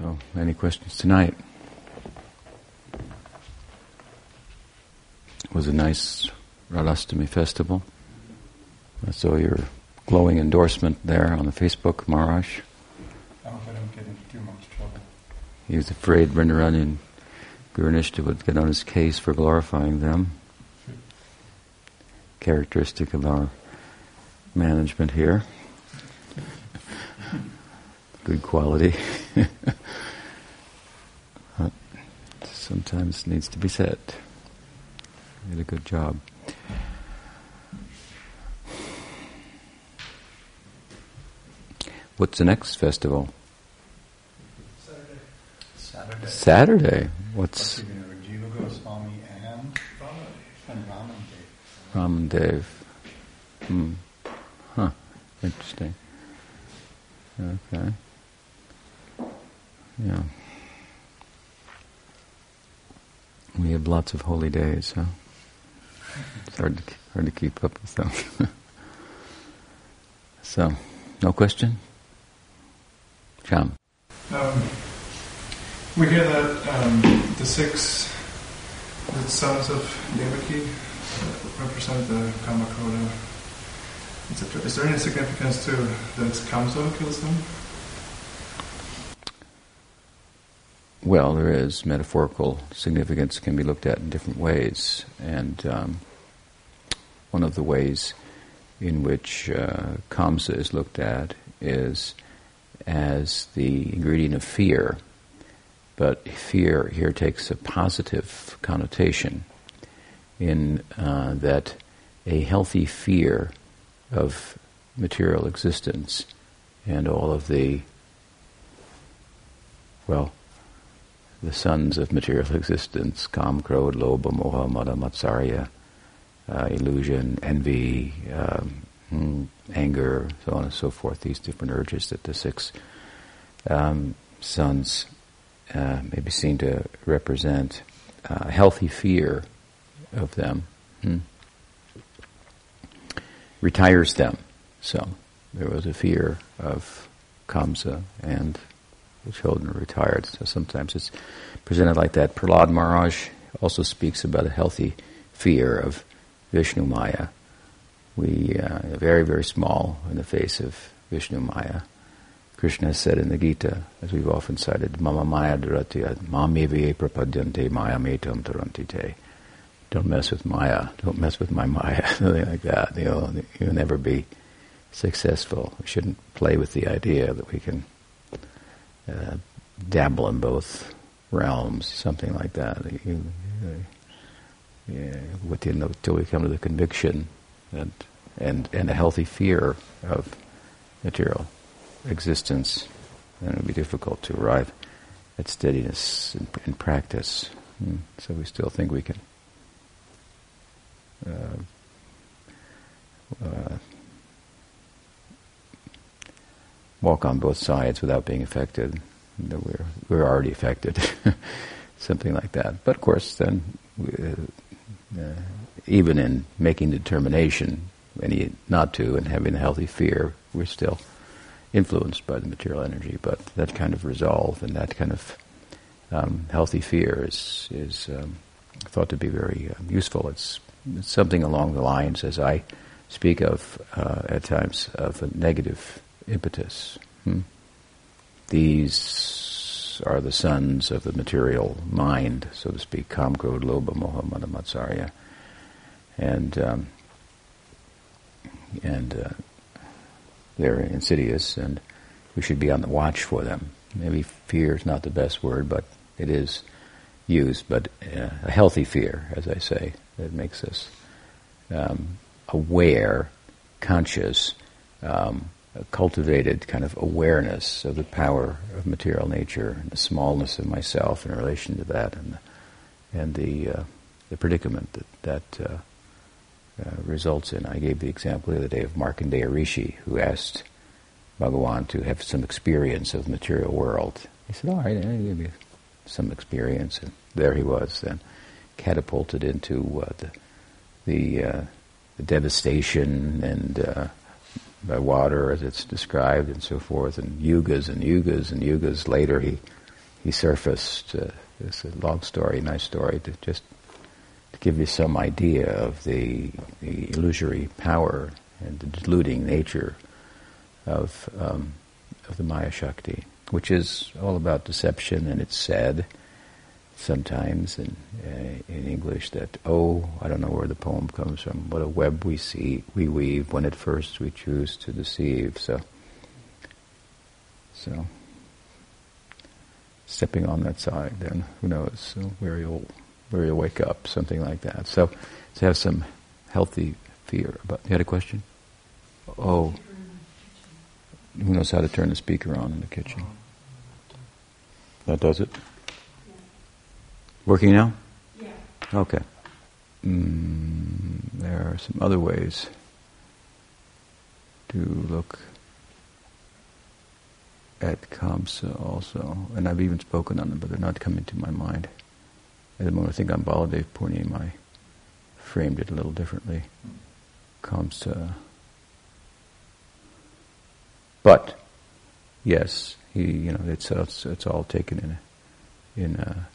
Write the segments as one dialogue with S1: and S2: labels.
S1: So, any questions tonight? It was a nice Radhastami festival. I saw your glowing endorsement there on the Facebook, Maharaj.
S2: I hope I don't get into too much trouble.
S1: He was afraid Vrindaranjan Gurunishta would get on his case for glorifying them. Characteristic of our management here. Good quality. sometimes needs to be said. You did a good job. What's the next festival?
S2: Saturday.
S1: Saturday. Saturday. What's
S2: Jiva Goswami and and Raman Dev.
S1: Raman Dev? Hmm. Huh. Interesting. Okay. Yeah. We have lots of holy days, huh? It's hard to, hard to keep up with them. so, no question? Cham.
S3: Um, we hear that um, the six the sons of Devaki uh, represent the Kamakota. Is there any significance to that Kamsa kills them?
S1: Well, there is. Metaphorical significance can be looked at in different ways. And um, one of the ways in which uh, Kamsa is looked at is as the ingredient of fear. But fear here takes a positive connotation in uh, that a healthy fear of material existence and all of the, well, the sons of material existence, Kam, Krodh, Lobha, Moha, Mada, Matsarya, uh, illusion, envy, um, mm, anger, so on and so forth, these different urges that the six um, sons uh, may be seen to represent uh, healthy fear of them. Hmm. Retires them. So there was a fear of Kamsa and the children are retired. So sometimes it's presented like that. Prahlad Maharaj also speaks about a healthy fear of Vishnu Maya. We uh, are very, very small in the face of Vishnu Maya. Krishna said in the Gita, as we've often cited, Mama Maya Duratya, Mameviye Prapadyante Maya Metam Tarantite. Don't mess with Maya. Don't mess with my Maya. Something like that. You'll, you'll never be successful. We shouldn't play with the idea that we can uh, dabble in both realms, something like that. You, yeah, until we come to the conviction and, and, and a healthy fear of material existence, then it would be difficult to arrive at steadiness in, in practice. Mm. So we still think we can uh, uh, walk on both sides without being affected. We're we're already affected, something like that. But of course, then uh, uh, even in making the determination, any not to, and having a healthy fear, we're still influenced by the material energy. But that kind of resolve and that kind of um, healthy fear is is um, thought to be very uh, useful. It's, it's, something along the lines, as I speak of uh, at times, of a negative impetus. Hmm? These are the sons of the material mind, so to speak, Kam, Krodh, Lobha, Moha, Matsarya. And, um, and uh, they're insidious, and we should be on the watch for them. Maybe fear is not the best word, but it is used, but uh, a healthy fear, as I say, that makes us um, aware, conscious, um, cultivated kind of awareness of the power of material nature and the smallness of myself in relation to that and the, and the, uh, the predicament that that uh, uh, results in. I gave the example the other day of Markandeya Rishi who asked Bhagawan to have some experience of the material world. He said, all right, I'll give you some experience. And there he was then, catapulted into uh, the, the, uh, the devastation and uh, by water as it's described and so forth, and yugas and yugas and yugas. Later he he surfaced. Uh, it's a long story, nice story, to just to give you some idea of the, the illusory power and the deluding nature of um, of the Maya Shakti, which is all about deception, and it's said sometimes in, uh, in English that, oh, I don't know where the poem comes from, what a web we see, we weave when at first we choose to deceive. So, so stepping on that side, then who knows where you'll where you'll wake up, something like that. So, to have some healthy fear. But you had a question? Oh, who knows how to turn the speaker on in the kitchen? That does it. Working now?
S4: Yeah.
S1: Okay. Mm, there are some other ways to look at Kamsa also, and I've even spoken on them, but they're not coming to my mind. At the moment, I think on Baladev Purnim, I framed it a little differently. Kamsa. But, yes, he, you know, it's, it's, it's all taken in a, in a,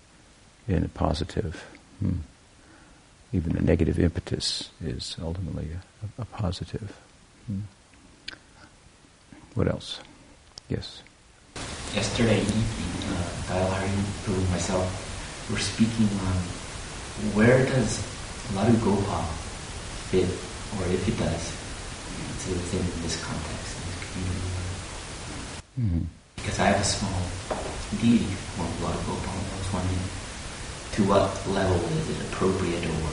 S1: in a positive. Hmm. Even the negative impetus is ultimately a, a positive. Hmm. What else? Yes.
S5: Yesterday evening, uh, Dayal and myself were speaking on where does Ladu Gopal fit, or if it does, to within this context, in this community. Mm-hmm. Because I have a small deity for Ladu Gopal, and I was wondering to what level is it appropriate or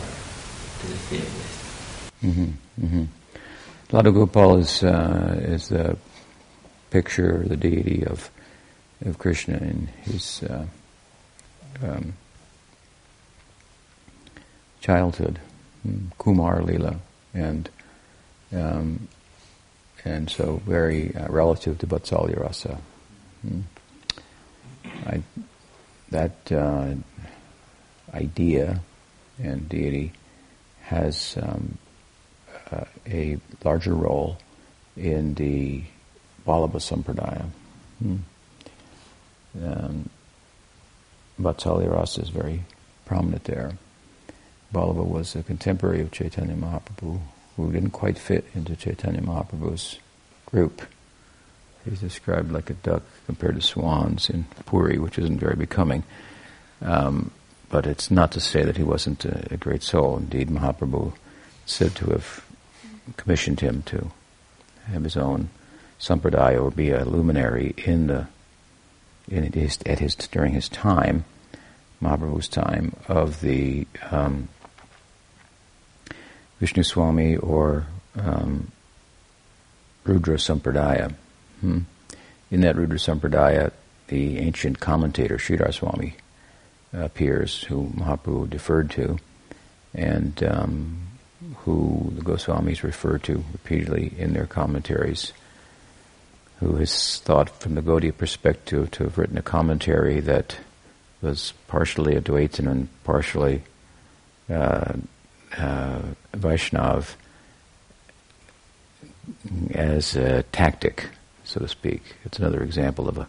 S5: does it fit with?
S1: Mm-hmm. Mm-hmm. Ladu Gopal is, uh, is the picture, the deity of of Krishna in his uh, um, childhood, hmm, Kumar Lila, and um, and so very uh, relative to Vatsalya Rasa. Hmm. I, that uh, idea and deity has um, uh, a larger role in the Vallabha Sampradaya. Hmm. Um, is very prominent there. Vallabha was a contemporary of Chaitanya Mahaprabhu who didn't quite fit into Chaitanya Mahaprabhu's group. He's described like a duck compared to swans in Puri, which isn't very becoming. Um, but it's not to say that he wasn't a, a, great soul. Indeed, Mahaprabhu said to have commissioned him to have his own sampradaya or be a luminary in the in his, at his during his time, Mahaprabhu's time of the um, Vishnu Swami or um, Rudra Sampradaya. Hmm. In that Rudra Sampradaya, the ancient commentator Sridhar Swami appears, who Mahaprabhu deferred to, and um, who the Goswamis refer to repeatedly in their commentaries who has thought from the Gaudiya perspective to have written a commentary that was partially Advaitin and partially uh, uh, Vaishnav as a tactic, so to speak. It's another example of a,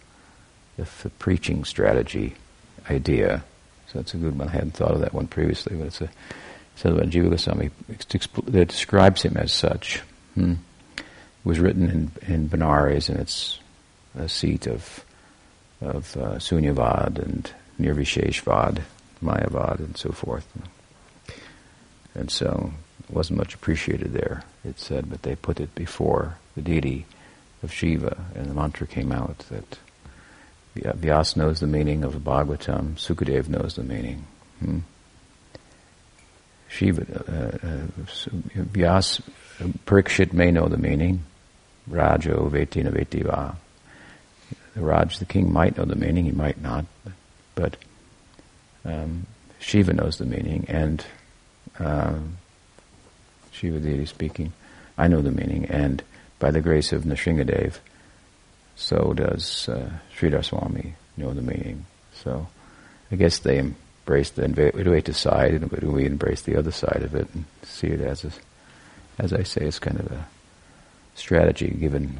S1: of a preaching strategy idea. So that's a good one. I hadn't thought of that one previously, but it's a another one. Jiva Goswami that describes him as such. Hmm was written in, in Benares, and it's a seat of of uh, Sunyavad and Nirvisheshvad, Mayavad, and so forth. And so it wasn't much appreciated there, it said, but they put it before the deity of Shiva, and the mantra came out that Vyas knows the meaning of the Bhagavatam, Sukadev knows the meaning. Hmm? Shiva, uh, uh, Vyas, Parikshit may know the meaning, Rajo Vetina Vetiva. The Raj, the king, might know the meaning, he might not, but um, Shiva knows the meaning, and uh, Shiva deity speaking, I know the meaning, and by the grace of Nrsingadev, so does uh, Sridhar Swami know the meaning. So I guess they embrace the Advaita side, and we embrace the other side of it and see it as, a, as I say, it's kind of a strategy given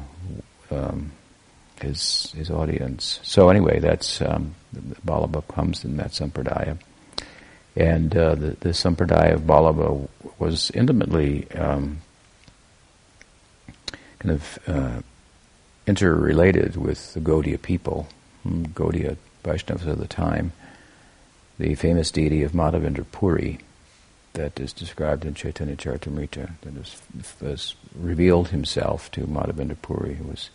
S1: um, his his audience. So anyway, that's um, Vallabha comes in that sampradaya, and uh, the the sampradaya of Vallabha was intimately um, kind of uh, interrelated with the Gaudiya people, hmm, Gaudiya Vaishnavas of the time. The famous deity of Madhavendra Puri, that is described in Chaitanya Charitamrita, that was, was revealed himself to Madhavendra Puri, who was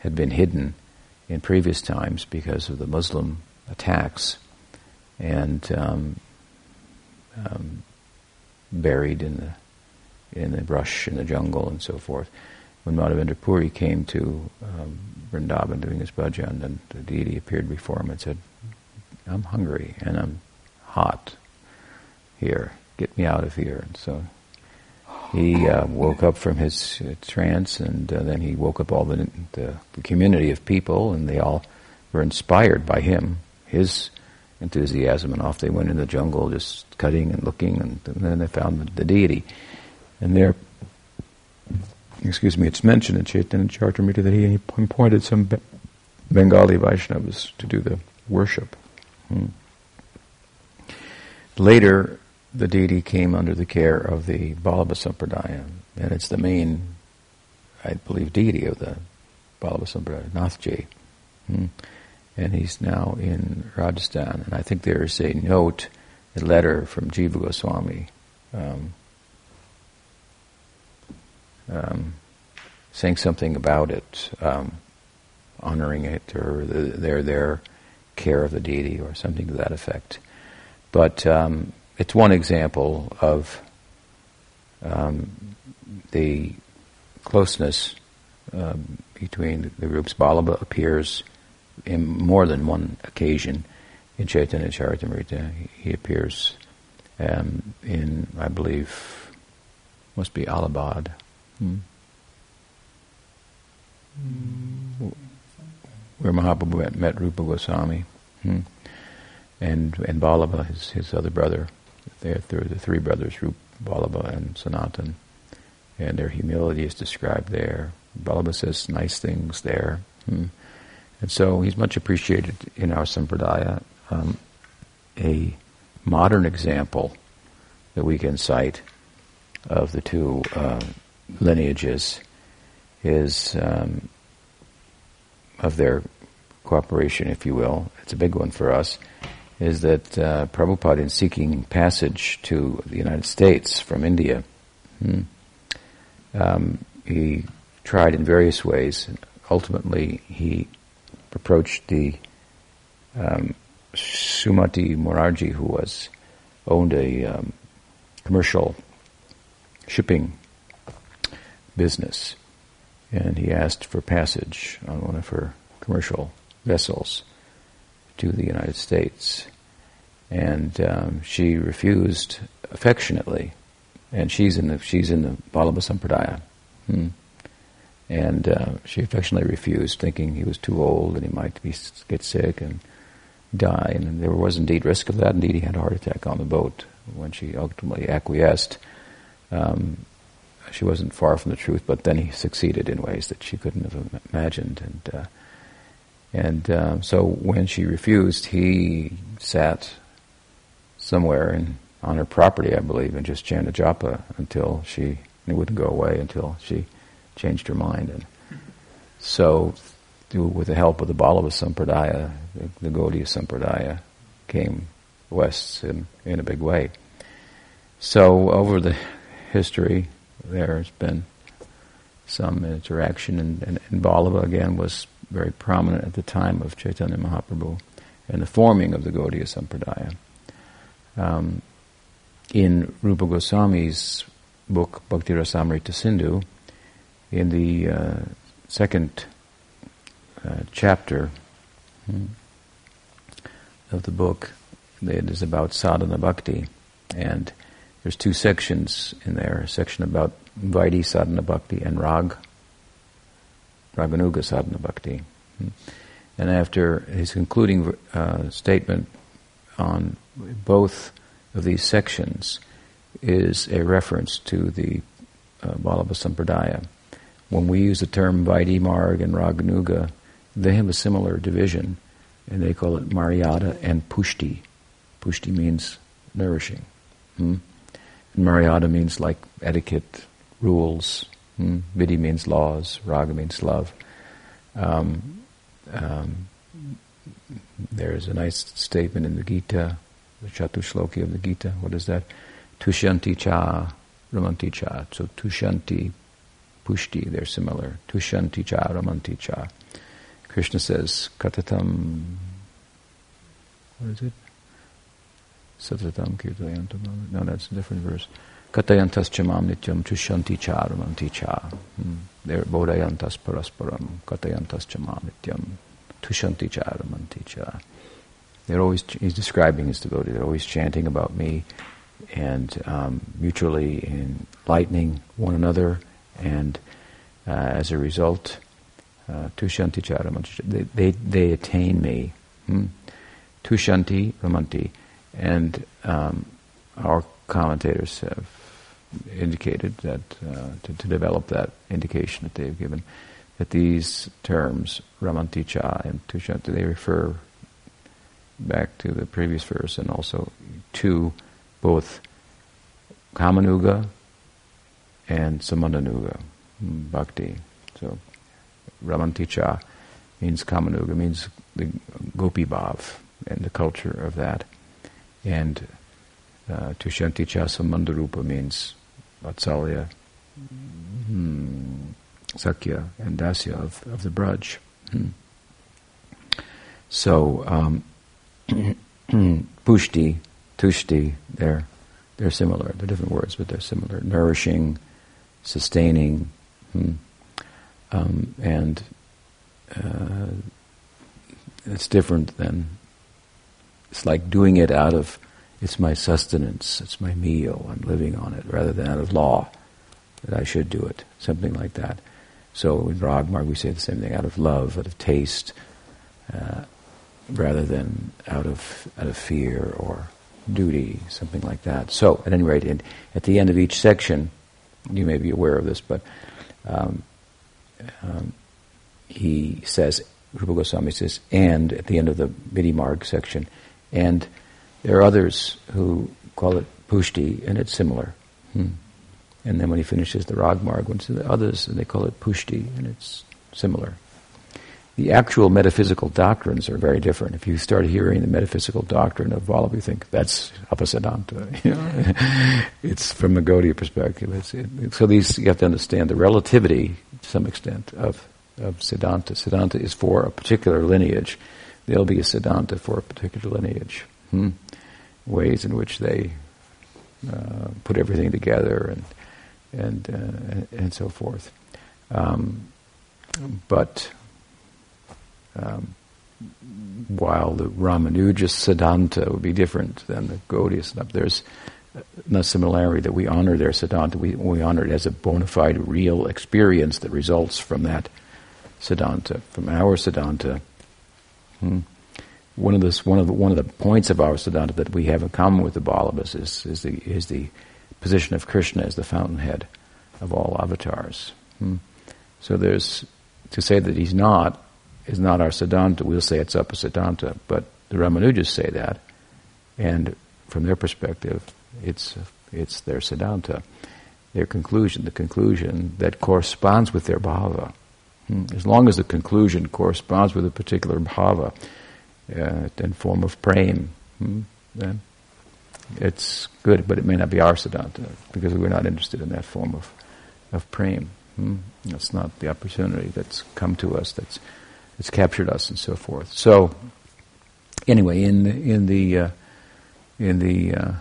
S1: had been hidden in previous times because of the Muslim attacks and um, um, buried in the in the brush in the jungle and so forth. When Madhavendra Puri came to um, Vrindavan doing his bhajan, and the deity appeared before him and said, "I'm hungry and I'm hot here. Get me out of here." And so he uh, woke up from his uh, trance, and uh, then he woke up all the, the, the community of people, and they all were inspired by him, his enthusiasm, and off they went in the jungle, just cutting and looking, and, and then they found the, the, deity. And there, excuse me, it's mentioned in Chaitanya Charitamrita that he, appointed some Bengali Vaishnavas to do the worship. Hmm. Later, the deity came under the care of the Vallabha Sampradaya, and it's the main, I believe, deity of the Vallabha Sampradaya, Nathji. Hmm. And he's now in Rajasthan. And I think there is a note, a letter from Jiva Goswami um, um, saying something about it, um, honoring it, or the, their their care of the deity, or something to that effect. But um, it's one example of um, the closeness um, between the groups. Vallabha appears in more than one occasion in Chaitanya Charitamrita. He appears um, in, I believe, must be Allahabad. Hmm. Where Mahaprabhu met, Rupa Goswami. Hmm. And, and Vallabha, his, his other brother, there they're the three brothers, Rupa, Balaba, and Sanatan, and their humility is described there. Vallabha says nice things there. Hmm. And so he's much appreciated in our Sampradaya. Um, a modern example that we can cite of the two uh, lineages is um, of their cooperation, if you will. It's a big one for us is that uh, Prabhupada, in seeking passage to the United States from India, hmm, um, he tried in various ways. Ultimately, he approached the um, Sumati Morarji, who was owned a um, commercial shipping business, and he asked for passage on one of her commercial vessels to the United States. And um, she refused affectionately, and she's in the she's in the Vallabha Sampradaya. Hmm. And uh, she affectionately refused, thinking he was too old and he might be, get sick and die. And there was indeed risk of that. Indeed, he had a heart attack on the boat when she ultimately acquiesced. Um, she wasn't far from the truth, but then he succeeded in ways that she couldn't have imagined. And uh, and uh, so when she refused, he sat somewhere in, on her property, I believe, and just chanted japa until she it wouldn't go away until she changed her mind. And so, with the help of the Vallabha Sampradaya, the, the Gaudiya Sampradaya came west in, in a big way. So over the history, there's been some interaction, and, and, and Vallabha again was very prominent at the time of Chaitanya Mahaprabhu and the forming of the Gaudiya Sampradaya. Um, in Rupa Goswami's book Bhakti Rasamrita Sindhu, in the uh, second uh, chapter hmm, of the book, it is about sadhana bhakti, and there's two sections in there: a section about Vaidhi sadhana bhakti and rag Raganuga Sadhana Bhakti. And after his concluding uh, statement on both of these sections is a reference to the uh, Sampradaya. When we use the term Vaidhi Marg and Raganuga, they have a similar division, and they call it Maryada and Pushti. Pushti means nourishing. Hmm? And Maryada means like etiquette, rules. Hmm? Vidhi means laws. Raga means love. Um, um, there's a nice statement in the Gita, the Chatushloki of the Gita. What is that? Tushanti cha, ramanti cha. So tushanti, pushti, they're similar. Tushanti cha, ramanti cha. Krishna says, katatam, what is it? Satatam kirtayantam. No, that's a different verse. Katayantas chamam nityam tushanti cha, ramanti cha. Hmm. They're bodayantas parasparam, katayantas chamam nityam tushanti cha, ramanti cha. They're always, he's describing his devotee, they're always chanting about me and um, mutually enlightening one another, and uh, as a result, uh, tushanti cha, ramanti cha, they, they, they attain me. Hmm? Tushanti ramanti. And um, our commentators have indicated that, uh, to, to, develop that indication that they've given, that these terms, Ramanticha and Tushanti, they refer back to the previous verse and also to both Kamanuga and Samadanuga, bhakti. So Ramanticha means Kamanuga, means the Gopi Bhav and the culture of that. And uh, Tushanti Chasa Mandarupa means Vatsalya, hmm, Sakya, and Dasya of, of the Braj. Hmm. So, um, Pushti, Tushti, they're, they're similar. They're different words, but they're similar. Nourishing, sustaining, hmm. um, and uh, it's different than it's like doing it out of, it's my sustenance, it's my meal, I'm living on it, rather than out of law, that I should do it, something like that. So in Ragmarg we say the same thing, out of love, out of taste, uh, rather than out of, out of fear or duty, something like that. So, at any rate, in, at the end of each section, you may be aware of this, but um, um, he says, Rupa Goswami says, and at the end of the Vidhi Marg section, and there are others who call it pushti, and it's similar. Hmm. And then when he finishes the ragmarg, to the others, and they call it pushti, and it's similar. The actual metaphysical doctrines are very different. If you start hearing the metaphysical doctrine of Vallabha, you think that's know? it's from a Gaudiya perspective. It, so these you have to understand the relativity, to some extent, of of Siddhanta. Siddhanta is for a particular lineage there'll be a Siddhanta for a particular lineage. Hmm? Ways in which they uh, put everything together and and uh, and so forth. Um, but um, while the Ramanuja Siddhanta would be different than the Gaudiya Siddhanta, there's no similarity that we honor their Siddhanta. We, we honor it as a bona fide real experience that results from that Siddhanta, from our Siddhanta Hmm. One of the one of the, one of the points of our Siddhanta that we have in common with the Vallabhas is, is the is the position of Krishna as the fountainhead of all avatars. Hmm. So there's to say that he's not is not our Siddhanta. We'll say it's up a Siddhanta, but the Ramanujas say that, and from their perspective, it's it's their Siddhanta, their conclusion, the conclusion that corresponds with their bhava. Hmm. As long as the conclusion corresponds with a particular bhava uh, and form of prema, hmm, then it's good, but it may not be our siddhanta because we're not interested in that form of, of prema. Hmm. That's not the opportunity that's come to us, that's, that's captured us, and so forth. So, anyway, in the, in the, uh, in the uh,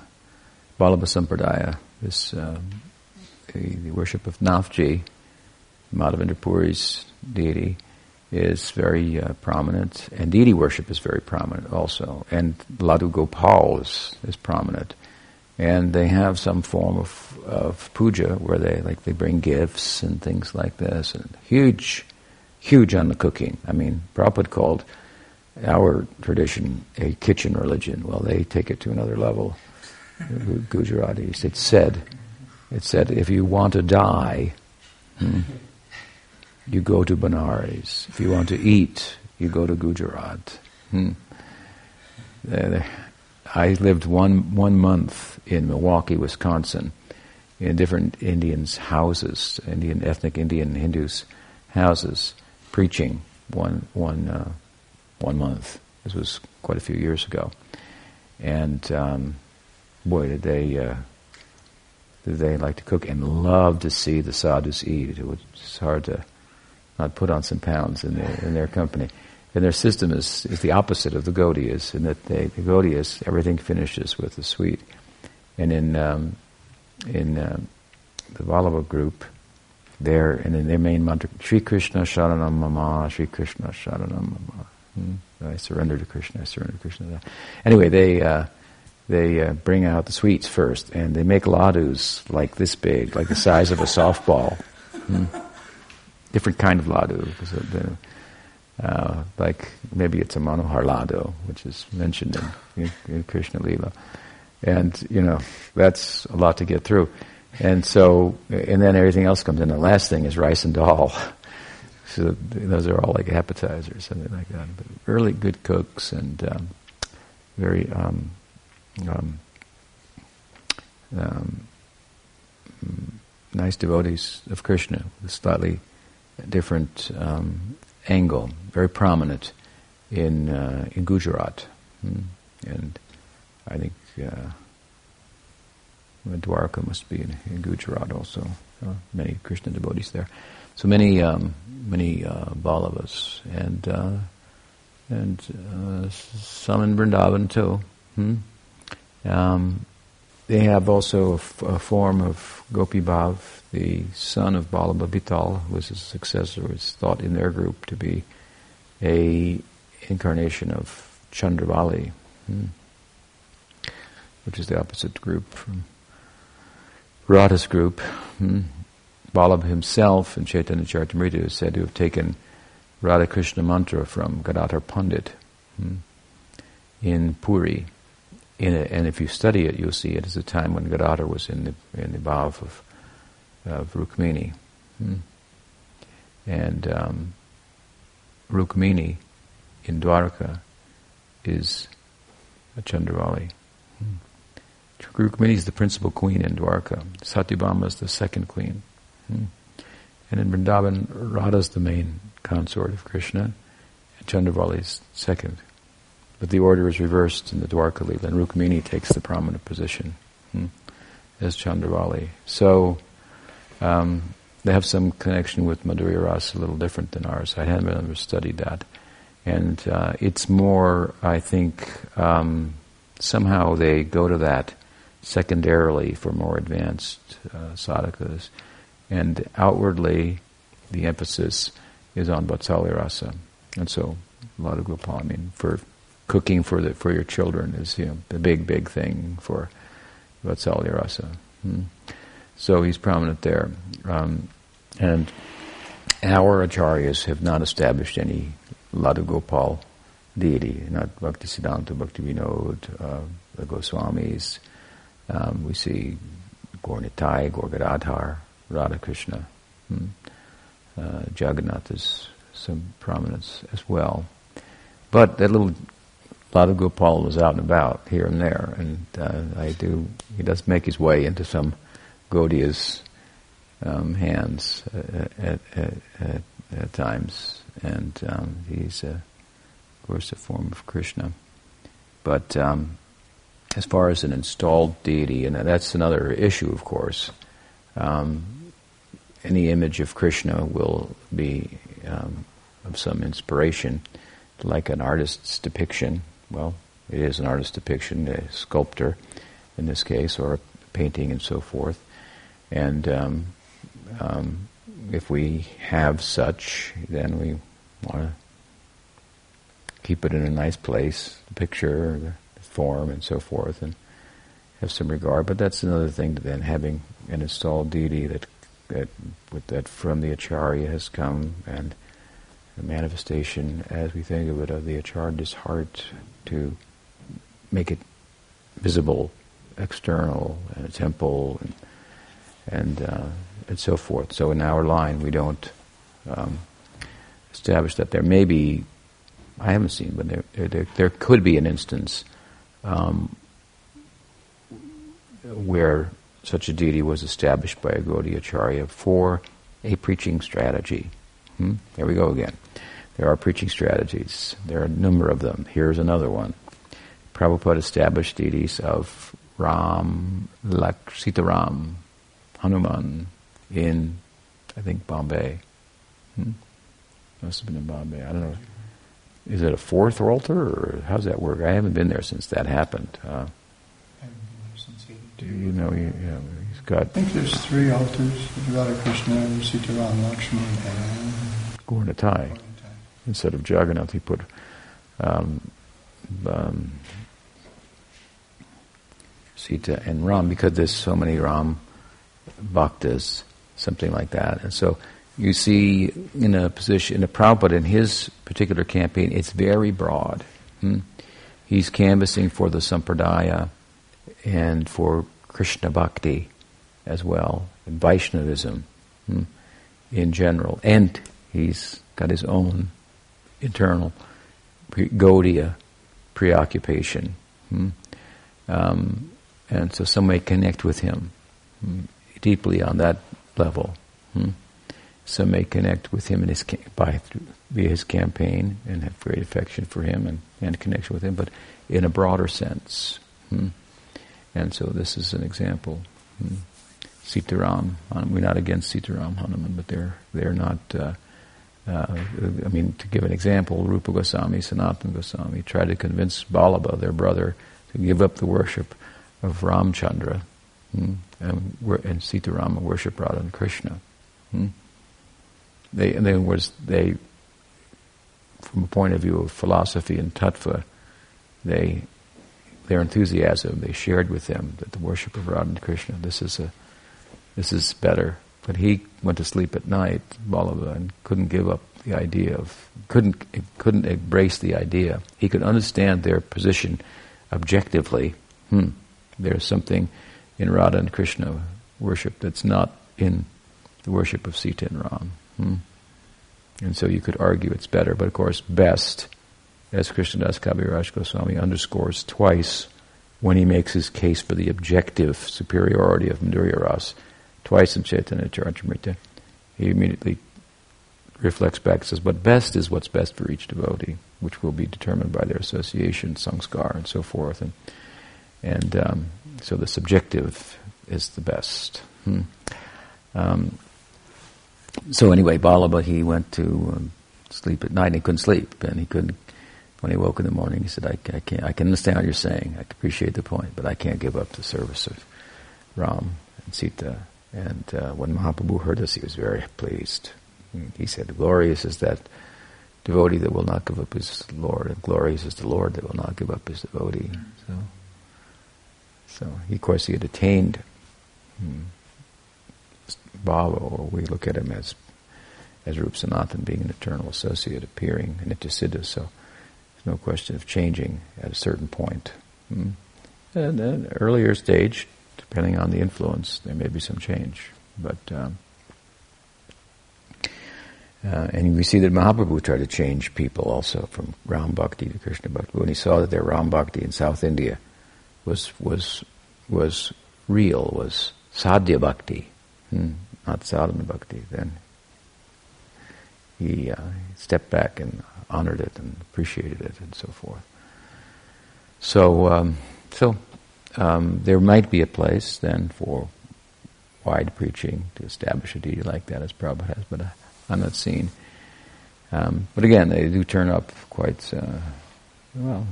S1: Vallabha Sampradaya, this, uh, the, the worship of Nathji, Madhavendra Puri's deity is very uh, prominent, and deity worship is very prominent also, and Ladu Gopal is, is prominent. And they have some form of, of puja where they like they bring gifts and things like this, and huge, huge on the cooking. I mean, Prabhupada called our tradition a kitchen religion. Well, they take it to another level. Gujaratis. It said, it said, if you want to die, hmm, you go to Benares. If you want to eat, you go to Gujarat. Hmm. I lived one one month in Milwaukee, Wisconsin, in different Indians' houses, Indian ethnic Indian Hindus' houses, preaching one one uh, one month. This was quite a few years ago, and um, boy, did they uh, did they like to cook and love to see the sadhus eat. It was hard to not put on some pounds in their in their company. And their system is, is the opposite of the Gaudiyas, in that they, the Gaudiyas, everything finishes with the sweet. And in um, in uh, the Vallabha group, there and in their main mantra, Sri Krishna Sharanam Mama, Sri Krishna Sharanam Mama. Hmm? I surrender to Krishna, I surrender to Krishna. Anyway, they uh, they uh, bring out the sweets first, and they make ladus like this big, like the size of a softball. Hmm? Different kind of ladu. Uh, like maybe it's a manohar ladu, which is mentioned in, in, in Krishna Lila. And, you know, that's a lot to get through. And so, and then everything else comes in. The last thing is rice and dal. so those are all like appetizers, something like that. But really good cooks and um, very um, um, um, nice devotees of Krishna slightly different um, angle, very prominent in uh, in Gujarat, hmm. and I think uh, Dwarka must be in, in Gujarat also. Uh, many Krishna devotees there, so many um, many uh, Ballavas and uh, and uh, some in Vrindavan too. Hmm? Um, they have also a, f- a form of Gopi Bhav, the son of Ballabha Bital, who was his successor, was thought in their group to be a incarnation of Chandravali, hmm, which is the opposite group from Radha's group. Hmm. Ballabha himself in Chaitanya Charitamrita is said to have taken Radha Krishna mantra from Gadadhar Pandit hmm, in Puri in it, and if you study it, you'll see it as a time when Gadadhar was in the in the bhav of of Rukmini, hmm. and um, Rukmini in Dwarka is a Chandravali. Hmm. Rukmini is the principal queen in Dwarka. Satyabhama is the second queen. Hmm. And in Vrindavan, Radha is the main consort of Krishna, and Chandravali is second. But the order is reversed in the Dwarka Lila, and Rukmini takes the prominent position hmm, as Chandravali. So um, they have some connection with Madhurya Rasa, a little different than ours. I haven't ever studied that. And uh, it's more, I think, um, somehow they go to that secondarily for more advanced uh, sadhakas. And outwardly, the emphasis is on Vatsalya Rasa. And so, a lot of Gopal, I mean, for cooking for the for your children is you know the big big thing for Vatsalya Rasa. Hmm. So he's prominent there, um, and our acharyas have not established any Ladu Gopal deity, not Bhaktisiddhanta, Bhakti Vinod, uh, the Goswamis. Um, we see Gaur Nitai, Gaur Gadadhar, Radha Krishna. Hmm. Uh, Jagannath is some prominence as well. But that little Ladu Gopal was out and about here and there, and uh, I do. He does make his way into some Gaudiya's um, hands at, at, at, at, times, and um, he's, of course, a form of Krishna. But um, as far as an installed deity, and that's another issue, of course. Um, any image of Krishna will be um, of some inspiration, like an artist's depiction well, it is an artist's depiction, a sculptor in this case, or a painting and so forth. And um, um, if we have such, then we want to keep it in a nice place, the picture, the form, and so forth, and have some regard. But that's another thing. Then having an installed deity that that with that from the acharya has come and the manifestation, as we think of it, of the acharya's heart to make it visible, external, and a temple, and and, uh, and so forth. So in our line, we don't um, establish that there may be I haven't seen, but there, there, there, could be an instance um, where such a deity was established by a Gaudiya Acharya for a preaching strategy. Hmm? There we go again. There are preaching strategies. There are a number of them. Here's another one. Prabhupada established deities of Ram, Lak, Sitaram, Hanuman in, I think, Bombay. Hmm? Must have been in Bombay. I don't know. Is it a fourth altar, or how does that work? I haven't been there since that happened. Uh, do you know? You, yeah, he's got. I
S2: think there's three altars: Radha Krishna, Sitaram, Lakshman, and
S1: Gaura Instead of Jagannath, he put um, um, Sita and Ram because there's so many Ram bhaktas, something like that. And so you see in a position, in a Prabhupada, in his particular campaign, it's very broad. Hmm? He's canvassing for the Sampradaya and for Krishna Bhakti as well, Vaishnavism hmm? in general. And he's got his own internal Gaudiya preoccupation. Hmm? Um, and so some may connect with him hmm, deeply on that level. Hmm? Some may connect with him in his by via his campaign and have great affection for him and, and connection with him, but in a broader sense. Hmm? And so this is an example. Hmm? Sitaram, we're not against Sitaram Hanuman, but they're they're not. Uh, uh, I mean, to give an example, Rupa Goswami, Sanatana Goswami tried to convince Balaba, their brother, to give up the worship of Ramchandra hmm, and, and Sitarama worship Radha and Krishna. Hmm. They, and then was they, from a point of view of philosophy and tattva, they, their enthusiasm, they shared with them that the worship of Radha and Krishna, this is a, this is better. But he went to sleep at night, Balaba, and couldn't give up the idea of, couldn't, couldn't embrace the idea. He could understand their position objectively. Hmm there's something in Radha and Krishna worship that's not in the worship of Sita and Ram. Hmm? And so you could argue it's better, but of course, best, as Krishnadas Kaviraj Goswami underscores twice when he makes his case for the objective superiority of Madhurya Ras, twice in Chaitanya Charitamrita, he immediately reflects back and says, but best is what's best for each devotee, which will be determined by their association, sanskar, and so forth. And and um, so the subjective is the best. Hmm. Um, so anyway, Balaba, he went to um, sleep at night and he couldn't sleep. And he couldn't, when he woke in the morning, he said, I, I, can't, I can understand what you're saying. I appreciate the point, but I can't give up the service of Ram and Sita. And uh, when Mahaprabhu heard this, he was very pleased. He said, glorious is that devotee that will not give up his Lord, and glorious is the Lord that will not give up his devotee. So. So, of course, he had attained hmm, Bhava, or we look at him as as Rup Sanatan being an eternal associate, appearing in Nityasiddha. So, there's no question of changing at a certain point. Hmm. And an earlier stage, depending on the influence, there may be some change. But um, uh, and we see that Mahaprabhu tried to change people also from Ram Bhakti to Krishna Bhakti. When he saw that their Ram Bhakti in South India was was was real, was sadhya bhakti, hmm, not sadhana bhakti. Then he uh, stepped back and honored it and appreciated it and so forth. So, um, so um, there might be a place then for wide preaching to establish a deity like that, as Prabhupada has, but uh, I'm not seeing. Um, but again, they do turn up quite uh, well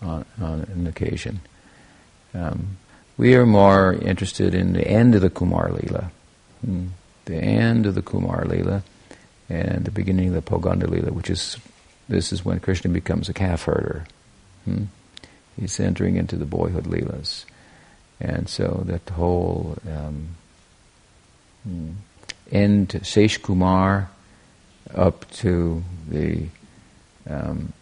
S1: on, on an occasion. Um, we are more interested in the end of the Kumar Lila, hmm. the end of the Kumar Lila, and the beginning of the Poganda Lila, which is this is when Krishna becomes a calf herder. Hmm. He's entering into the boyhood Leelas, and so that whole um, hmm, end Sesh Kumar up to the um,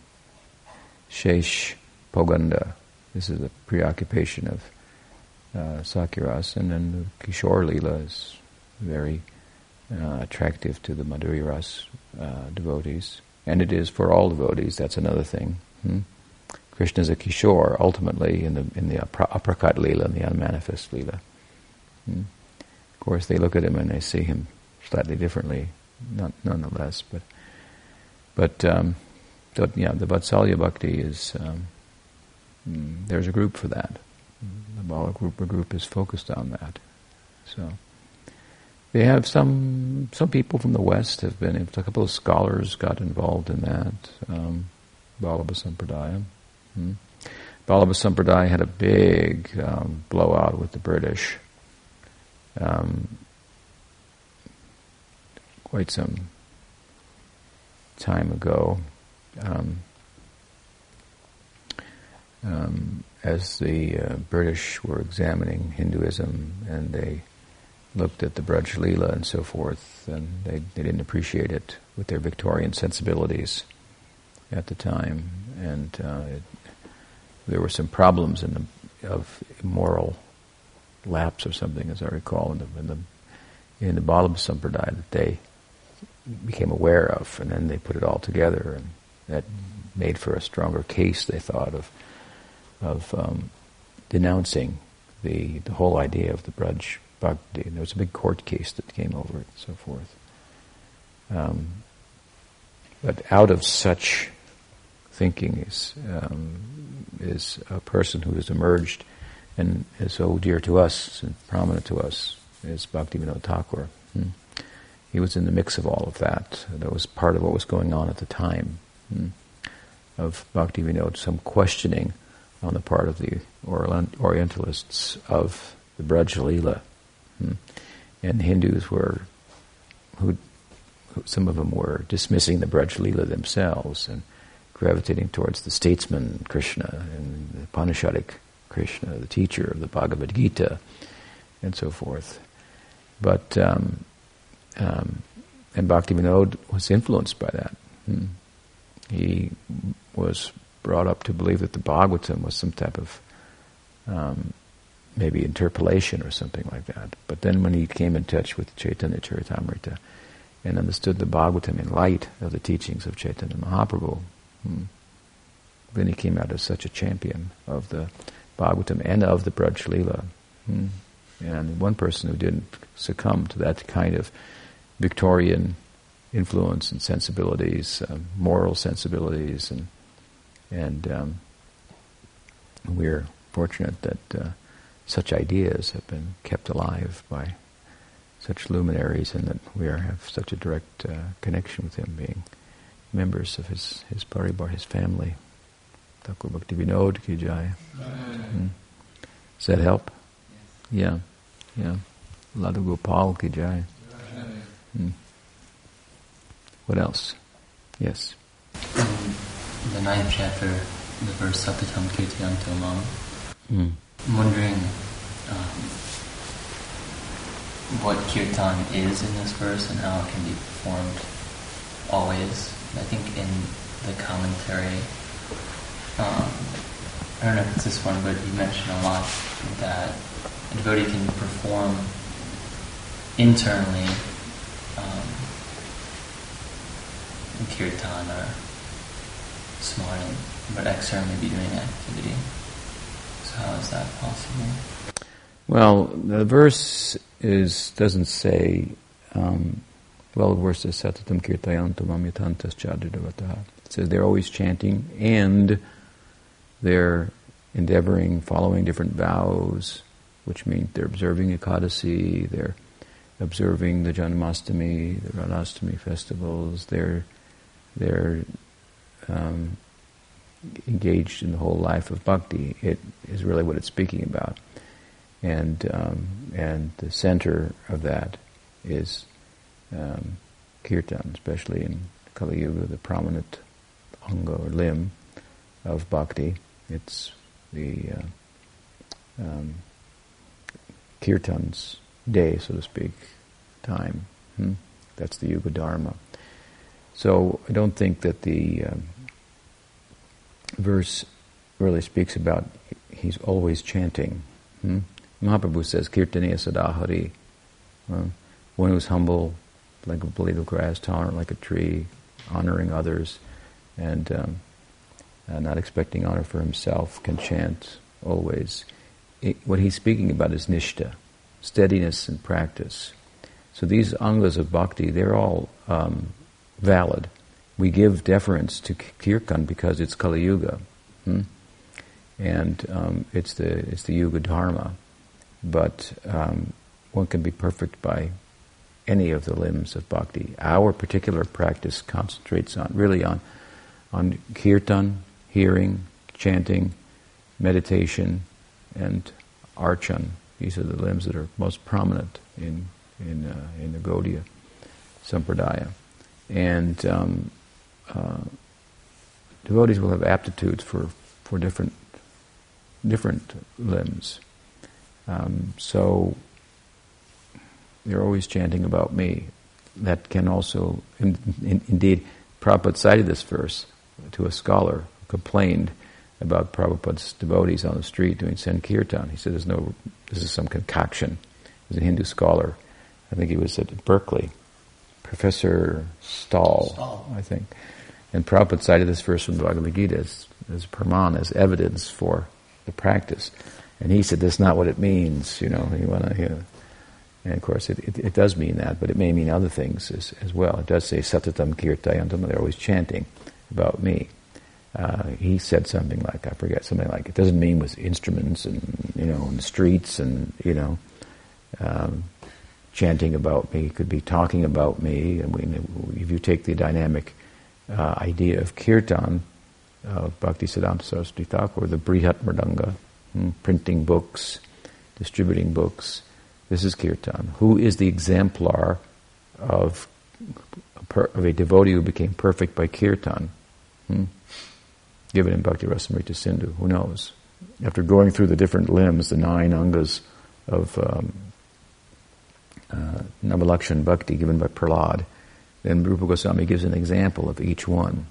S1: Poganda this is a preoccupation of uh, and then the Kishore Lila is very uh, attractive to the Madhurya Ras uh, devotees. and it is for all devotees. That's another thing. Hmm? Krishna is a Kishore, ultimately, in the in the aprakat lila, in the unmanifest lila. Hmm? Of course, they look at him and they see him slightly differently, not, nonetheless. But but um, so, yeah, the Vatsalya Bhakti is um, hmm, there's a group for that. The Bala group, group is focused on that. So they have some some people from the West have been. A couple of scholars got involved in that. Um, Sampradaya. Hmm. Had a big um, blowout with the British. Um, quite some time ago. Um, um, as the uh, British were examining Hinduism and they looked at the Braj Leela and so forth, and they, they didn't appreciate it with their Victorian sensibilities at the time. And uh, it, there were some problems in the, of moral lapse or something, as I recall, in the, in the, in the Vallabha Sampradaya that they became aware of, and then they put it all together, and that made for a stronger case, they thought, of of um, denouncing the the whole idea of the Braj Bhakti. And there was a big court case that came over it, and so forth. Um, but out of such thinking is um, is a person who has emerged and is so dear to us and prominent to us is Bhaktivinoda Thakur. Hmm. He was in the mix of all of that. That was part of what was going on at the time hmm, of Bhaktivinoda, some questioning on the part of the Orientalists of the Braj Leela. Hmm. And Hindus were, who, some of them were dismissing the Braj Leela themselves and gravitating towards the statesman Krishna and the Upanishadic Krishna, the teacher of the Bhagavad Gita, and so forth. But um, um, and Bhaktivinoda was influenced by that. Hmm. He was brought up to believe that the Bhagavatam was some type of um, maybe interpolation or something like that. But then when he came in touch with Chaitanya Charitamrita and understood the Bhagavatam in light of the teachings of Chaitanya Mahaprabhu, hmm, then he came out as such a champion of the Bhagavatam and of the Braj Leela. Hmm. And one person who didn't succumb to that kind of Victorian influence and sensibilities, uh, moral sensibilities, and and um, we're fortunate that uh, such ideas have been kept alive by such luminaries, and that we are, have such a direct uh, connection with him, being members of his his paribar, his family. Thakur Bhakti Vinod ki jai. Mm. Does that help? Yes. Yeah, yeah. Ladu Gopal ki jai. Mm. What else? Yes.
S4: The ninth chapter, the verse Satatam Kirtayanto Mam. Mm. I'm wondering um, what kirtan is in this verse and how it can be performed always. I think in the commentary, um, I don't know if it's this one, but you mentioned a lot that a devotee can perform internally um, kirtan or smiling, but externally be doing activity. So how is that possible?
S1: Well, the verse is doesn't say. Um, well, the verse says "Satatam kirtayantam amyatantas chadridavataha." It says they're always chanting and they're endeavoring, following different vows, which means they're observing Ekadasi, they're observing the Janmastami, the Radhastami festivals. They're they're um, engaged in the whole life of bhakti. It is really what it's speaking about, and um, and the center of that is um, kirtan, especially in Kali Yuga, the prominent anga or limb of bhakti. It's the uh, um, kirtan's day, so to speak, time. Hmm? That's the Yuga Dharma. So I don't think that the um, verse really speaks about he's always chanting. Hmm? Mahaprabhu says, Kirtaniya Sadahari. Uh, one who's humble, like a blade of grass, tolerant like a tree, honoring others, and um, uh, not expecting honor for himself, can chant always. It, what he's speaking about is nishta, steadiness and practice. So these angas of bhakti, they're all um, valid. We give deference to kirtan because it's Kali Yuga, hmm? and um, it's the it's the Yuga Dharma. But um, one can be perfect by any of the limbs of bhakti. Our particular practice concentrates on really on on kirtan, hearing, chanting, meditation, and archan. These are the limbs that are most prominent in in uh, in the Gaudiya Sampradaya, and um, uh, devotees will have aptitudes for, for different different limbs. Um, so they're always chanting about me. That can also, in, in, indeed, Prabhupada cited this verse to a scholar who complained about Prabhupada's devotees on the street doing Sankirtan. He said, "There's no, this is some concoction." He's a Hindu scholar. I think he was at Berkeley. Professor Staal, Staal. I think. And Prabhupada cited this verse from the Bhagavad Gita as, as praman, as evidence for the practice. And he said that's not what it means, you know, you want to. And of course, it, it, it, does mean that, but it may mean other things as, as well. It does say satatam kirtayantam, they're always chanting about me. Uh, he said something like, I forget, something like, it doesn't mean with instruments and, you know, in the streets and, you know, um, chanting about me, it could be talking about me. I mean, if you take the dynamic uh, idea of kirtan, of Bhakti Siddhanta Saraswati Thakur, the Brihat Mridanga, hmm, printing books, distributing books. This is kirtan. Who is the exemplar of of a devotee who became perfect by kirtan? Hmm? Given in Bhakti Rasamrita Sindhu, who knows? After going through the different limbs, the nine angas of um, uh, Navalakshan Bhakti given by Prahlad, then Rupa Goswami gives an example of each one.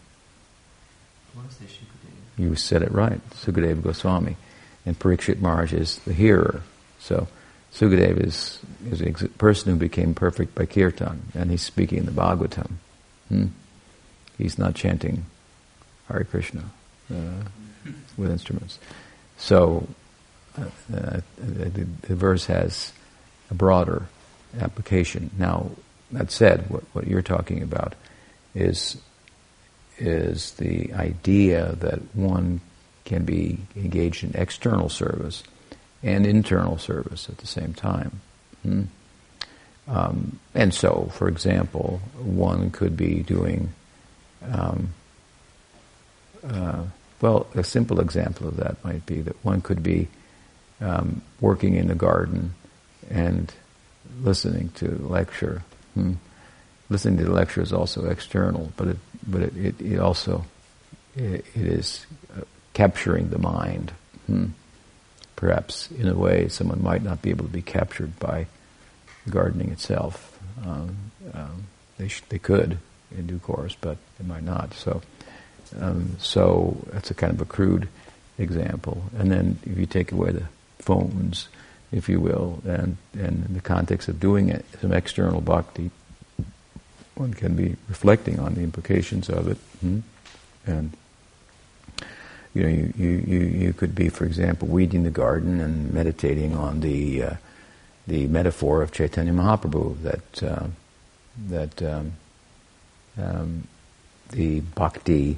S1: You said it right, Sukadeva Goswami. And Parikshit Maharaj is the hearer. So Sukadeva is, is a person who became perfect by kirtan, and he's speaking the Bhagavatam. Hmm? He's not chanting Hare Krishna uh, with instruments. So uh, uh, the, the verse has a broader application. Now, that said, what, what you're talking about is is the idea that one can be engaged in external service and internal service at the same time. Hmm? Um, and so, for example, one could be doing, um, uh, well, a simple example of that might be that one could be um, working in the garden and listening to lecture. Hmm. Listening to the lecture is also external, but it, but it, it, it also it, it is uh, capturing the mind. Hmm. Perhaps in a way someone might not be able to be captured by gardening itself. Um, um, they sh- they could in due course, but they might not. So um, so that's a kind of a crude example. And then if you take away the phones if you will, and, and in the context of doing it, some external bhakti, one can be reflecting on the implications of it. Hmm? And you know, you, you, you, could be, for example, weeding the garden and meditating on the uh, the metaphor of Chaitanya Mahaprabhu that uh, that um, um, the bhakti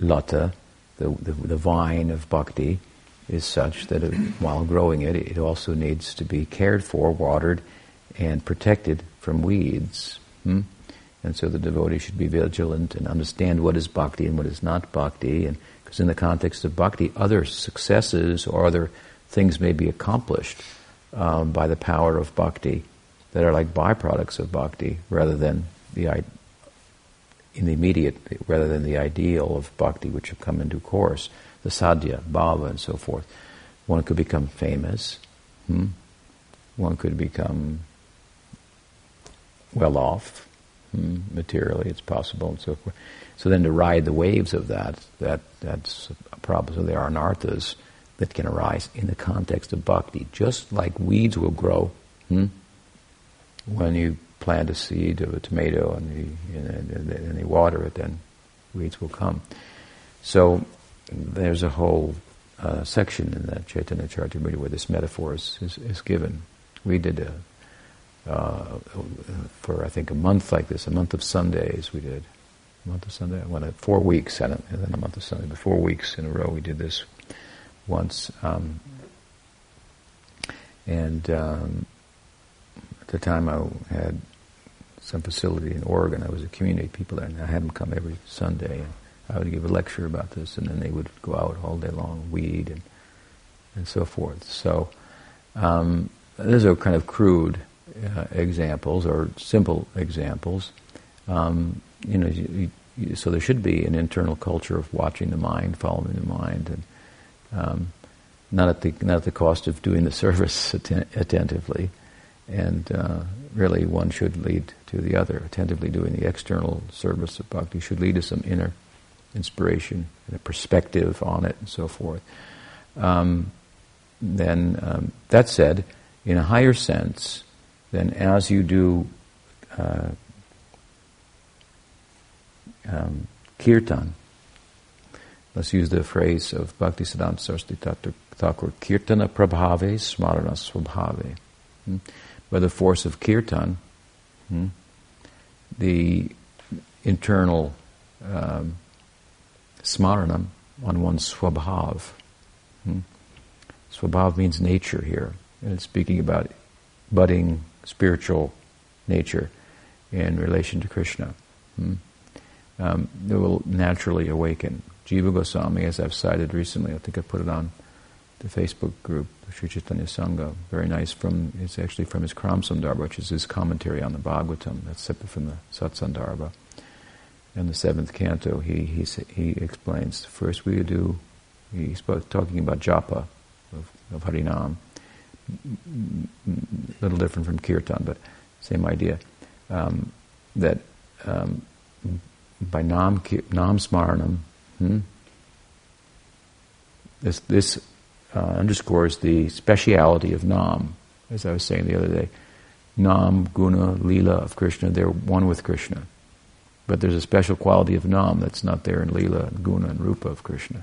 S1: lata, the, the, the vine of bhakti, is such that it, while growing it, it also needs to be cared for, watered, and protected from weeds. Hmm? And so the devotee should be vigilant and understand what is bhakti and what is not bhakti. And because in the context of bhakti, other successes or other things may be accomplished um, by the power of bhakti that are like byproducts of bhakti, rather than the in the immediate, rather than the ideal of bhakti, which have come in due course the sadhya, bhava, and so forth. One could become famous. Hmm? One could become well off hmm? materially. It's possible, and so forth. So then, to ride the waves of that, that that's a problem. So there are anarthas that can arise in the context of bhakti, just like weeds will grow. Hmm? When you plant a seed of a tomato and, the, and, they water it, then weeds will come. So there's a whole uh, section in that Chaitanya Charitamrita where this metaphor is, is, is given. We did a, uh, for I think a month like this, a month of Sundays we did. A month of Sunday, well, four weeks, and then a month of Sunday, but four weeks in a row we did this once. Um, and um, at the time I had some facility in Oregon, I was a community people there, and I had them come every Sunday. And I would give a lecture about this, and then they would go out all day long, weed and and so forth. So um, those are kind of crude uh, examples or simple examples. Um, you know, you, you, so there should be an internal culture of watching the mind, following the mind, and um, not at the not at the cost of doing the service atten- attentively. And uh, really, one should lead to the other. Attentively doing the external service of bhakti should lead to some inner inspiration and a perspective on it, and so forth. Um, then, um, that said, in a higher sense, then as you do uh, um, kirtan, let's use the phrase of Bhaktisiddhanta Saraswati Thakur, kirtana prabhave smarana swabhave. Hmm? By the force of kirtan, hmm, the internal um, smaranam on one's swabhav. Hmm? Swabhav means nature here, and it's speaking about budding spiritual nature in relation to Krishna. Hmm? Um, it will naturally awaken. Jiva Goswami, as I've cited recently, I think I put it on the Facebook group, Sri Chaitanya Sangha, very nice from, it's actually from his Kram Sandarbha, which is his commentary on the Bhagavatam, that's separate from the Satsandarbha. In the seventh canto, he, he, he explains, first we do, he's talking about japa of, of Harinam, a little different from kirtan, but same idea, um, that um, by nam, nam smaranam, hmm, this, this uh, underscores the speciality of Nam, as I was saying the other day. Nam, Guna, Leela of Krishna, they're one with Krishna. But there's a special quality of Nam that's not there in Leela, and Guna, and Rupa of Krishna.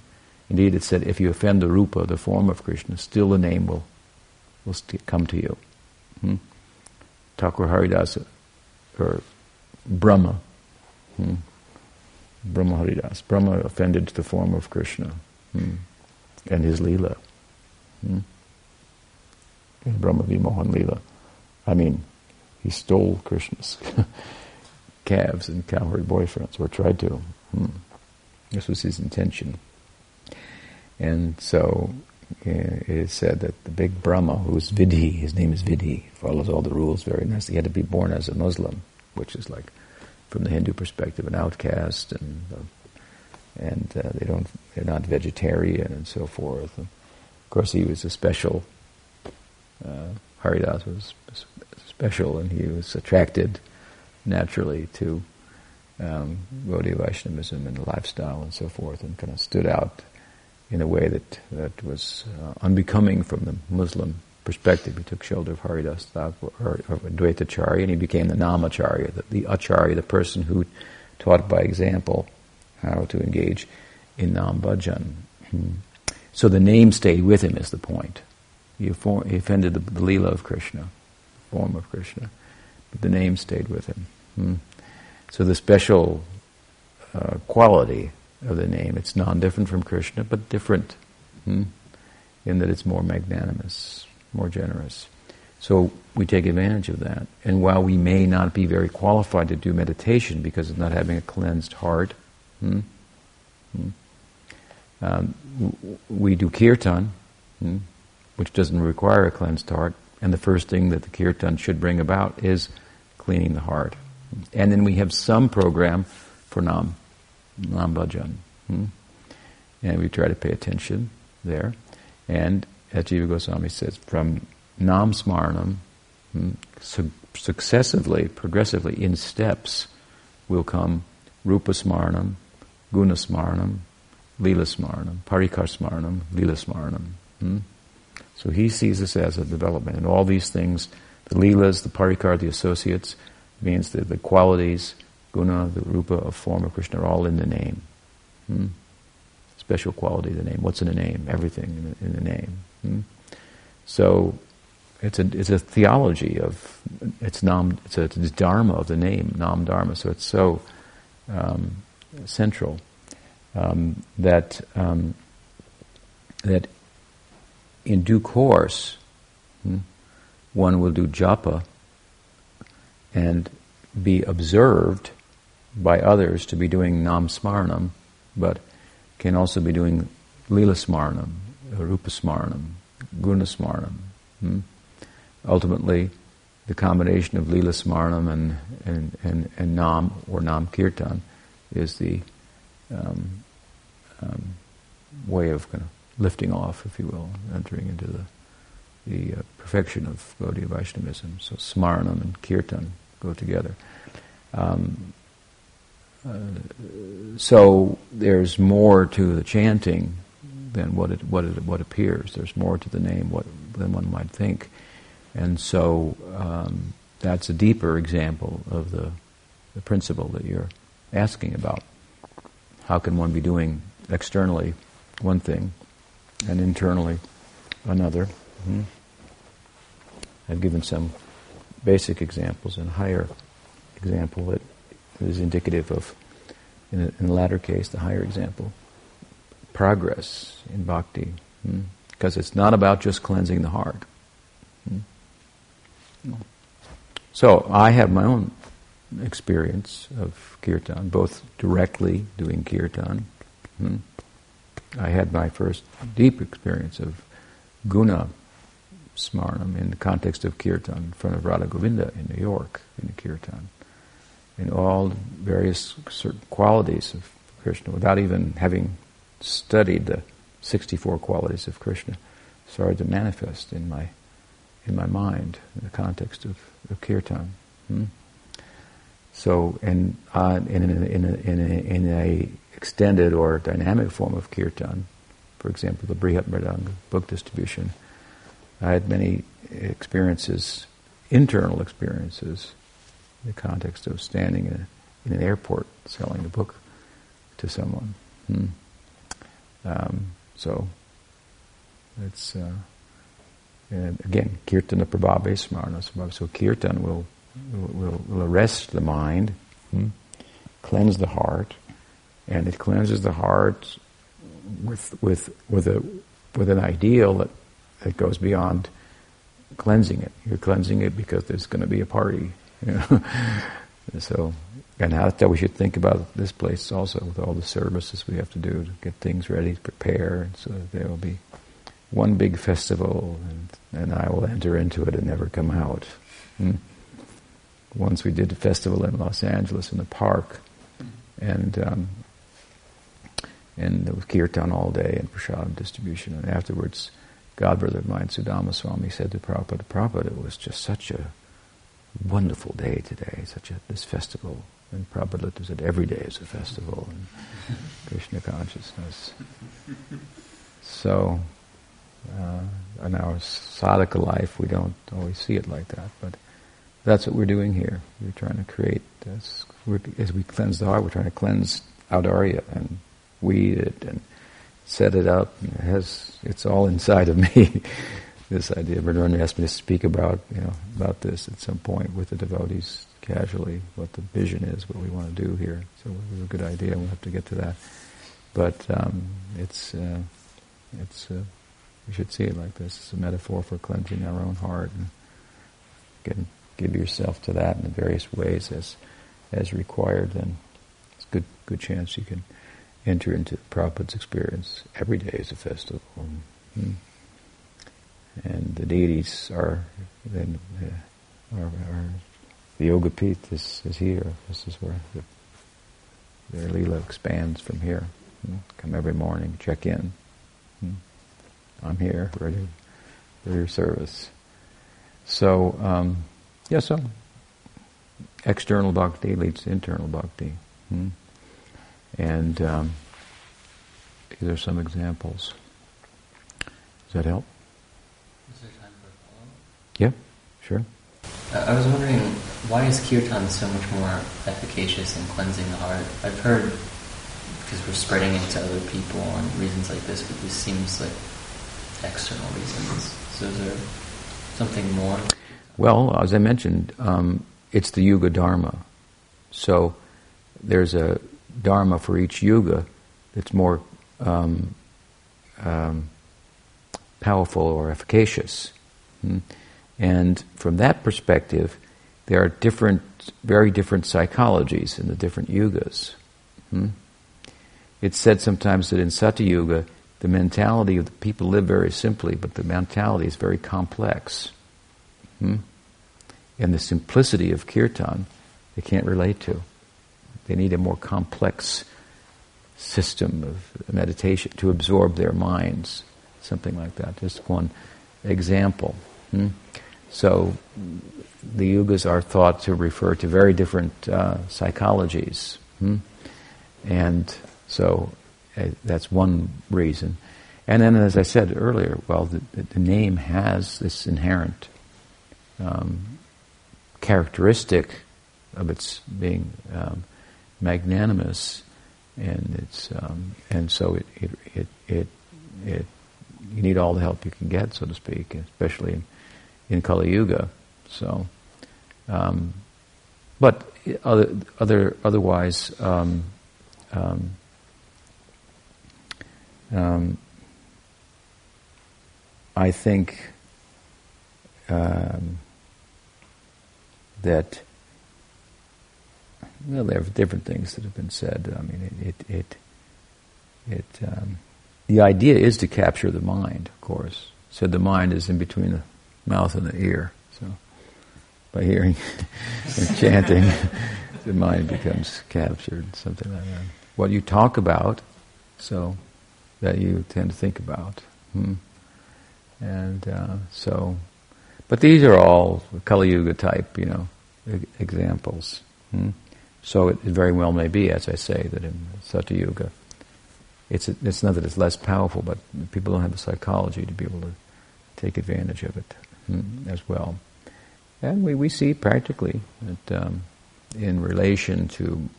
S1: Indeed, it said if you offend the Rupa, the form of Krishna, still the name will, will st- come to you. Hmm? Thakur Haridasa, or Brahma, hmm? Brahma Haridas. Brahma offended the form of Krishna hmm? and his Leela. Hmm? Brahma Vimohan Leela. I mean, he stole Krishna's calves and cowherd boyfriends, or tried to. Hmm. This was his intention. And so uh, it is said that the big Brahma, who is Vidhi, his name is Vidhi, follows all the rules very nicely. He had to be born as a Muslim, which is like, from the Hindu perspective, an outcast, and uh, and uh, they don't, they're not vegetarian and so forth. And course, he was a special. Uh, Haridas was special, and he was attracted naturally to um, Gaudiya Vaishnavism and the lifestyle and so forth, and kind of stood out in a way that that was uh, unbecoming from the Muslim perspective. He took shelter of Haridas Thakur, or, or Advaitacharya, and he became the Namacharya, the, the Acharya, the person who taught by example how to engage in Nam Bhajan. Hmm. So the name stayed with him is the point. He, offended the, the Leela of Krishna, the form of Krishna, but the name stayed with him. Hmm. So the special uh, quality of the name, it's non-different from Krishna, but different hmm, in that it's more magnanimous, more generous. So we take advantage of that. And while we may not be very qualified to do meditation because of not having a cleansed heart, hmm, hmm um, we do kirtan, hmm, which doesn't require a cleansed heart, and the first thing that the kirtan should bring about is cleaning the heart. And then we have some program for nam, nam bhajan. Hmm? And we try to pay attention there. And as Jiva Goswami says, from nam smaranam, hmm, su- successively, progressively, in steps, will come rupa smaranam, guna smaranam, Lila Smaranam, Parikar Smaranam, Lila Smaranam. Hmm? So he sees this as a development. And all these things, the Leelas, the Parikar, the associates, means that the qualities, guna, the rupa of form of Krishna are all in the name. Hmm? Special quality of the name. What's in the name? Everything in the, in the name. Hmm? So it's a it's a theology of it's nam it's a, it's dharma of the name nam dharma. So it's so um, central um, that um, that in due course hmm, one will do japa and be observed by others to be doing nam smaranam, but can also be doing lila smaranam, rupa smaranam, guna smaranam. Hmm? ultimately, the combination of Lila Smarnam and, and, and, and Nam or Nam Kirtan is the um, um, way of kind of lifting off, if you will, entering into the, the uh, perfection of Gaudiya Vaishnavism. So Smarnam and Kirtan go together. Um, uh, so there's more to the chanting than what it, what it, what appears. There's more to the name what, than one might think. And so um, that's a deeper example of the, the principle that you're asking about. How can one be doing externally one thing and internally another? Mm-hmm. I've given some basic examples and higher example that is indicative of, in, a, in the latter case, the higher example, progress in bhakti. Because mm-hmm. it's not about just cleansing the heart. Mm-hmm. So I have my own experience of kirtan, both directly doing kirtan. Hmm. I had my first deep experience of guna smarnam in the context of kirtan in front of Radha Govinda in New York in the kirtan. In all various certain qualities of Krishna without even having studied the 64 qualities of Krishna started to manifest in my in my mind in the context of, of kirtan. Hmm? So, and uh, in, in, in, a, in a extended or dynamic form of kirtan, for example, the Brihat Mridanga book distribution, I had many experiences, internal experiences, in the context of standing in, a, in an airport selling the book to someone. Hmm. Um, so, it's. Uh, again, kirtana prabhave smarana So kirtan will, will, will arrest the mind, hmm, cleanse the heart, and it cleanses the heart with, with, with, a, with an ideal that, that goes beyond cleansing it. You're cleansing it because there's going to be a party. You know? so, and that's how we should think about this place also, with all the services we have to do to get things ready, to prepare, so there will be one big festival, and, and I will enter into it and never come out. Hmm. Once we did a festival in Los Angeles in the park, and um, and there was kirtan all day and prasadam distribution. And afterwards, godbrother of mine, Sudama Swami, said to Prabhupada, Prabhupada, it was just such a wonderful day today, such a this festival. And Prabhupada said, every day is a festival in Krishna consciousness. So uh, in our sadhaka life, we don't always see it like that, but that's what we're doing here. We're trying to create, as, as we cleanse the heart, we're trying to cleanse Audarya and weed it and set it up. It has, it's all inside of me. this idea. Radharani asked me to speak about, you know, about this at some point with the devotees casually, what the vision is, what we want to do here. So it was a good idea. We'll have to get to that. But um, it's uh, it's uh, should see it like this. It's a metaphor for cleansing our own heart and get, give yourself to that in the various ways as as required. Then it's good good chance you can enter into the Prabhupada's experience. Every day is a festival. Mm-hmm. And the deities are then uh, are, are, the yoga pith is, is here. This is where the, their lila expands from here. Mm-hmm. Come every morning, check in. Mm-hmm. I'm here, ready for your service. So, um, yeah, so external bhakti leads to internal bhakti. And um, these are some examples. Does that help?
S4: Is there time for a follow-up?
S1: Yeah, sure.
S4: Uh, I was wondering, why is kirtan so much more efficacious in cleansing the heart? I've heard, because we're spreading it to other people and reasons like this, but this seems like external reasons. So is there something more?
S1: Well, as I mentioned, um, it's the yuga dharma. So there's a dharma for each yuga that's more um, um, powerful or efficacious. Hmm? And from that perspective, there are different, very different psychologies in the different yugas. Hmm? It's said sometimes that in Satya Yuga, the mentality of the people live very simply, but the mentality is very complex. Hmm? And the simplicity of kirtan, they can't relate to. They need a more complex system of meditation to absorb their minds, something like that. Just one example. Hmm? So the yugas are thought to refer to very different uh, psychologies. Hmm? And so uh, that's one reason. And then, as I said earlier, well, the, the name has this inherent um, characteristic of its being um, magnanimous, and it's um, and so it, it it, it it you need all the help you can get, so to speak, especially in, in Kali Yuga. So, um, but other other otherwise. Um, um, um, I think um, that well, there are different things that have been said. I mean, it it it, it um, the idea is to capture the mind, of course. So the mind is in between the mouth and the ear. So by hearing and chanting, the mind becomes captured, something like that. What you talk about, so that you tend to think about. Hmm. And uh, so, but these are all Kali Yuga type, you know, examples. Hmm? So it, very well may be, as I say, that in Satya Yuga, it's, it's not that it's less powerful, but people don't have the psychology to be able to take advantage of it hmm, as well. And we, we see practically that um, in relation to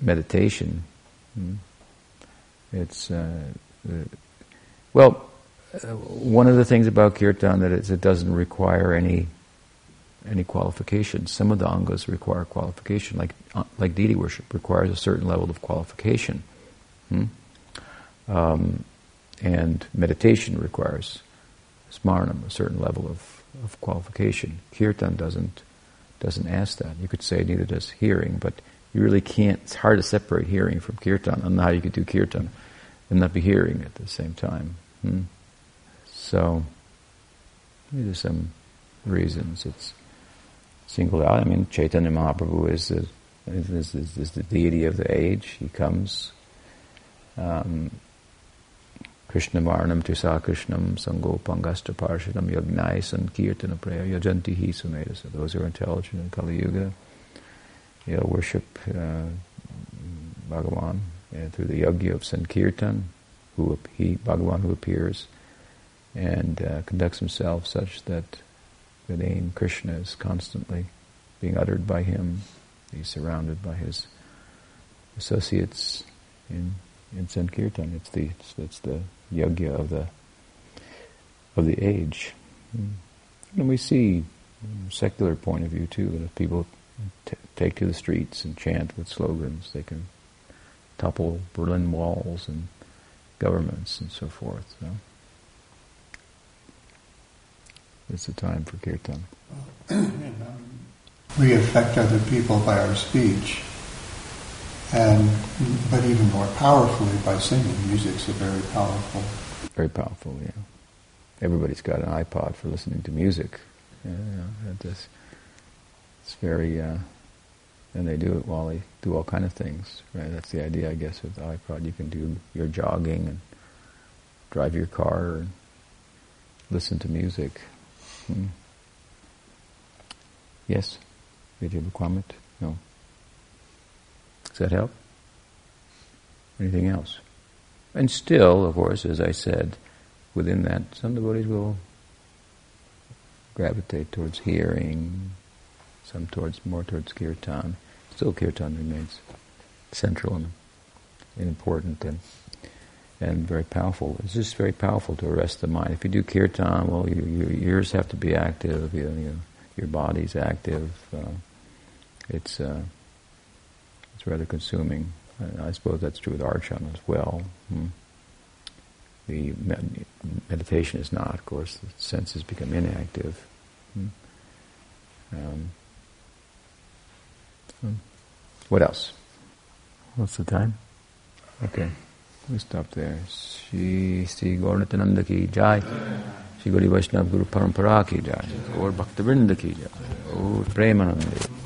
S1: meditation, hmm, it's uh, well, uh, one of the things about kirtan that is it doesn't require any any qualifications. Some of the angas require qualification, like uh, like deity worship requires a certain level of qualification, hmm? um, and meditation requires smaranam, a certain level of, of qualification. Kirtan doesn't doesn't ask that. You could say neither does hearing, but you really can't. It's hard to separate hearing from kirtan. And how you could do kirtan and not be hearing at the same time. Hmm? So these are some reasons it's singled out. I mean, Chaitanya Mahaprabhu is the, is, is, is the deity of the age. He comes. Um, Krishna Varnam Tisa Krishnam Sango Pangasta Parshadam Yagnai Sankirtana Praya Yajanti Hi Sumedasa. Those who are intelligent in Kali Yuga, they'll worship uh, Bhagavan uh, through the Yagya of Sankirtan, who he, Bhagavan who appears and uh, conducts himself such that the name Krishna is constantly being uttered by him. He's surrounded by his associates in in Sankirtan. It's the it's, it's the yagya of the of the age, and we see secular point of view too that if people t- take to the streets and chant with slogans, they can topple Berlin walls and governments and so forth. It's a time for kirtan.
S2: we affect other people by our speech, and but even more powerfully by singing. Music's a very powerful.
S1: Very powerful, yeah. Everybody's got an iPod for listening to music. Yeah, it's, it's very, uh, and they do it while they do all kind of things. Right? That's the idea, I guess, with the iPod. You can do your jogging and drive your car and listen to music. Hmm. Yes? Did you have a comment? No. Does that help? Anything else? And still, of course, as I said, within that, some devotees will gravitate towards hearing, some towards more towards kirtan. Still, kirtan remains central and important and and very powerful. It's just very powerful to arrest the mind. If you do kirtan, well, you, your ears have to be active. You, you, your body's active. Uh, it's uh, it's rather consuming. I suppose that's true with archan as well. Hmm. The med- meditation is not, of course. The senses become inactive. Hmm. Um, hmm. what else? What's the time? Okay, we stop there. Shri Sri Gauratananda ki jai. Shri Gauri Vaishnava Guru Parampara ki jai. Gaur Bhaktivinoda ki jai. Gaur Premanande.